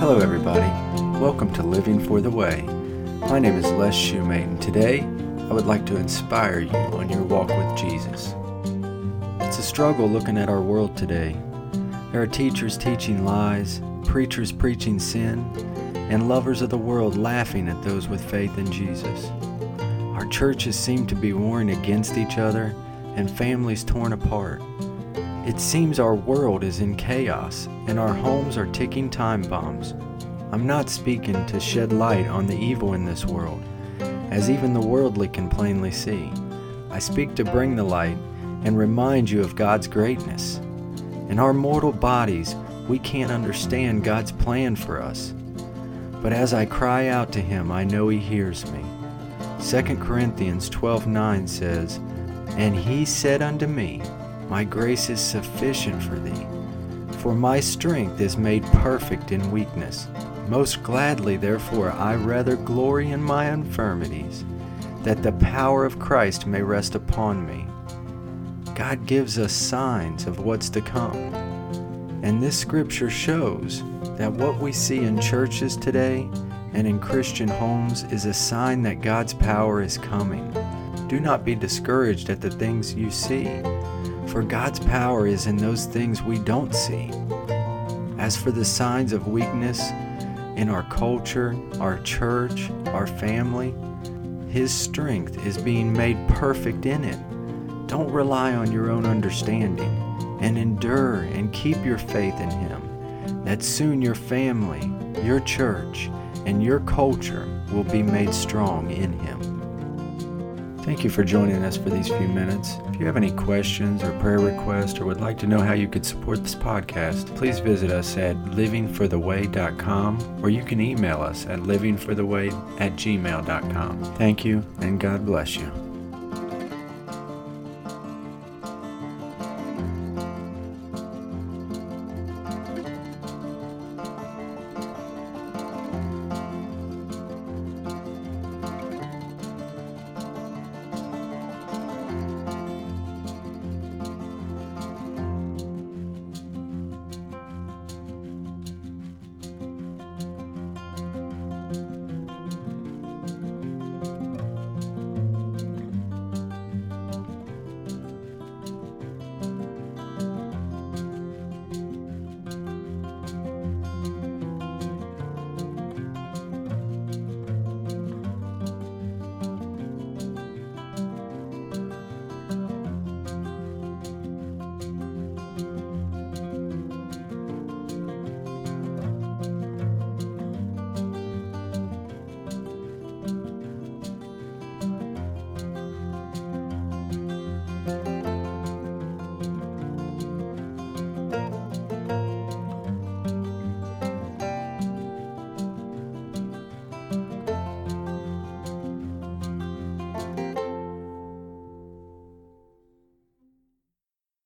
Hello, everybody. Welcome to Living for the Way. My name is Les Shoemate, and today I would like to inspire you on your walk with Jesus. It's a struggle looking at our world today. There are teachers teaching lies, preachers preaching sin, and lovers of the world laughing at those with faith in Jesus. Our churches seem to be warring against each other and families torn apart. It seems our world is in chaos and our homes are ticking time bombs. I'm not speaking to shed light on the evil in this world, as even the worldly can plainly see. I speak to bring the light and remind you of God's greatness. In our mortal bodies, we can't understand God's plan for us. But as I cry out to Him, I know He hears me. 2 Corinthians 12:9 says, And He said unto me, my grace is sufficient for thee, for my strength is made perfect in weakness. Most gladly, therefore, I rather glory in my infirmities, that the power of Christ may rest upon me. God gives us signs of what's to come. And this scripture shows that what we see in churches today and in Christian homes is a sign that God's power is coming. Do not be discouraged at the things you see for God's power is in those things we don't see. As for the signs of weakness in our culture, our church, our family, His strength is being made perfect in it. Don't rely on your own understanding and endure and keep your faith in Him, that soon your family, your church, and your culture will be made strong in Him. Thank you for joining us for these few minutes. If you have any questions or prayer requests or would like to know how you could support this podcast, please visit us at livingfortheway.com or you can email us at livingfortheway at gmail.com. Thank you and God bless you.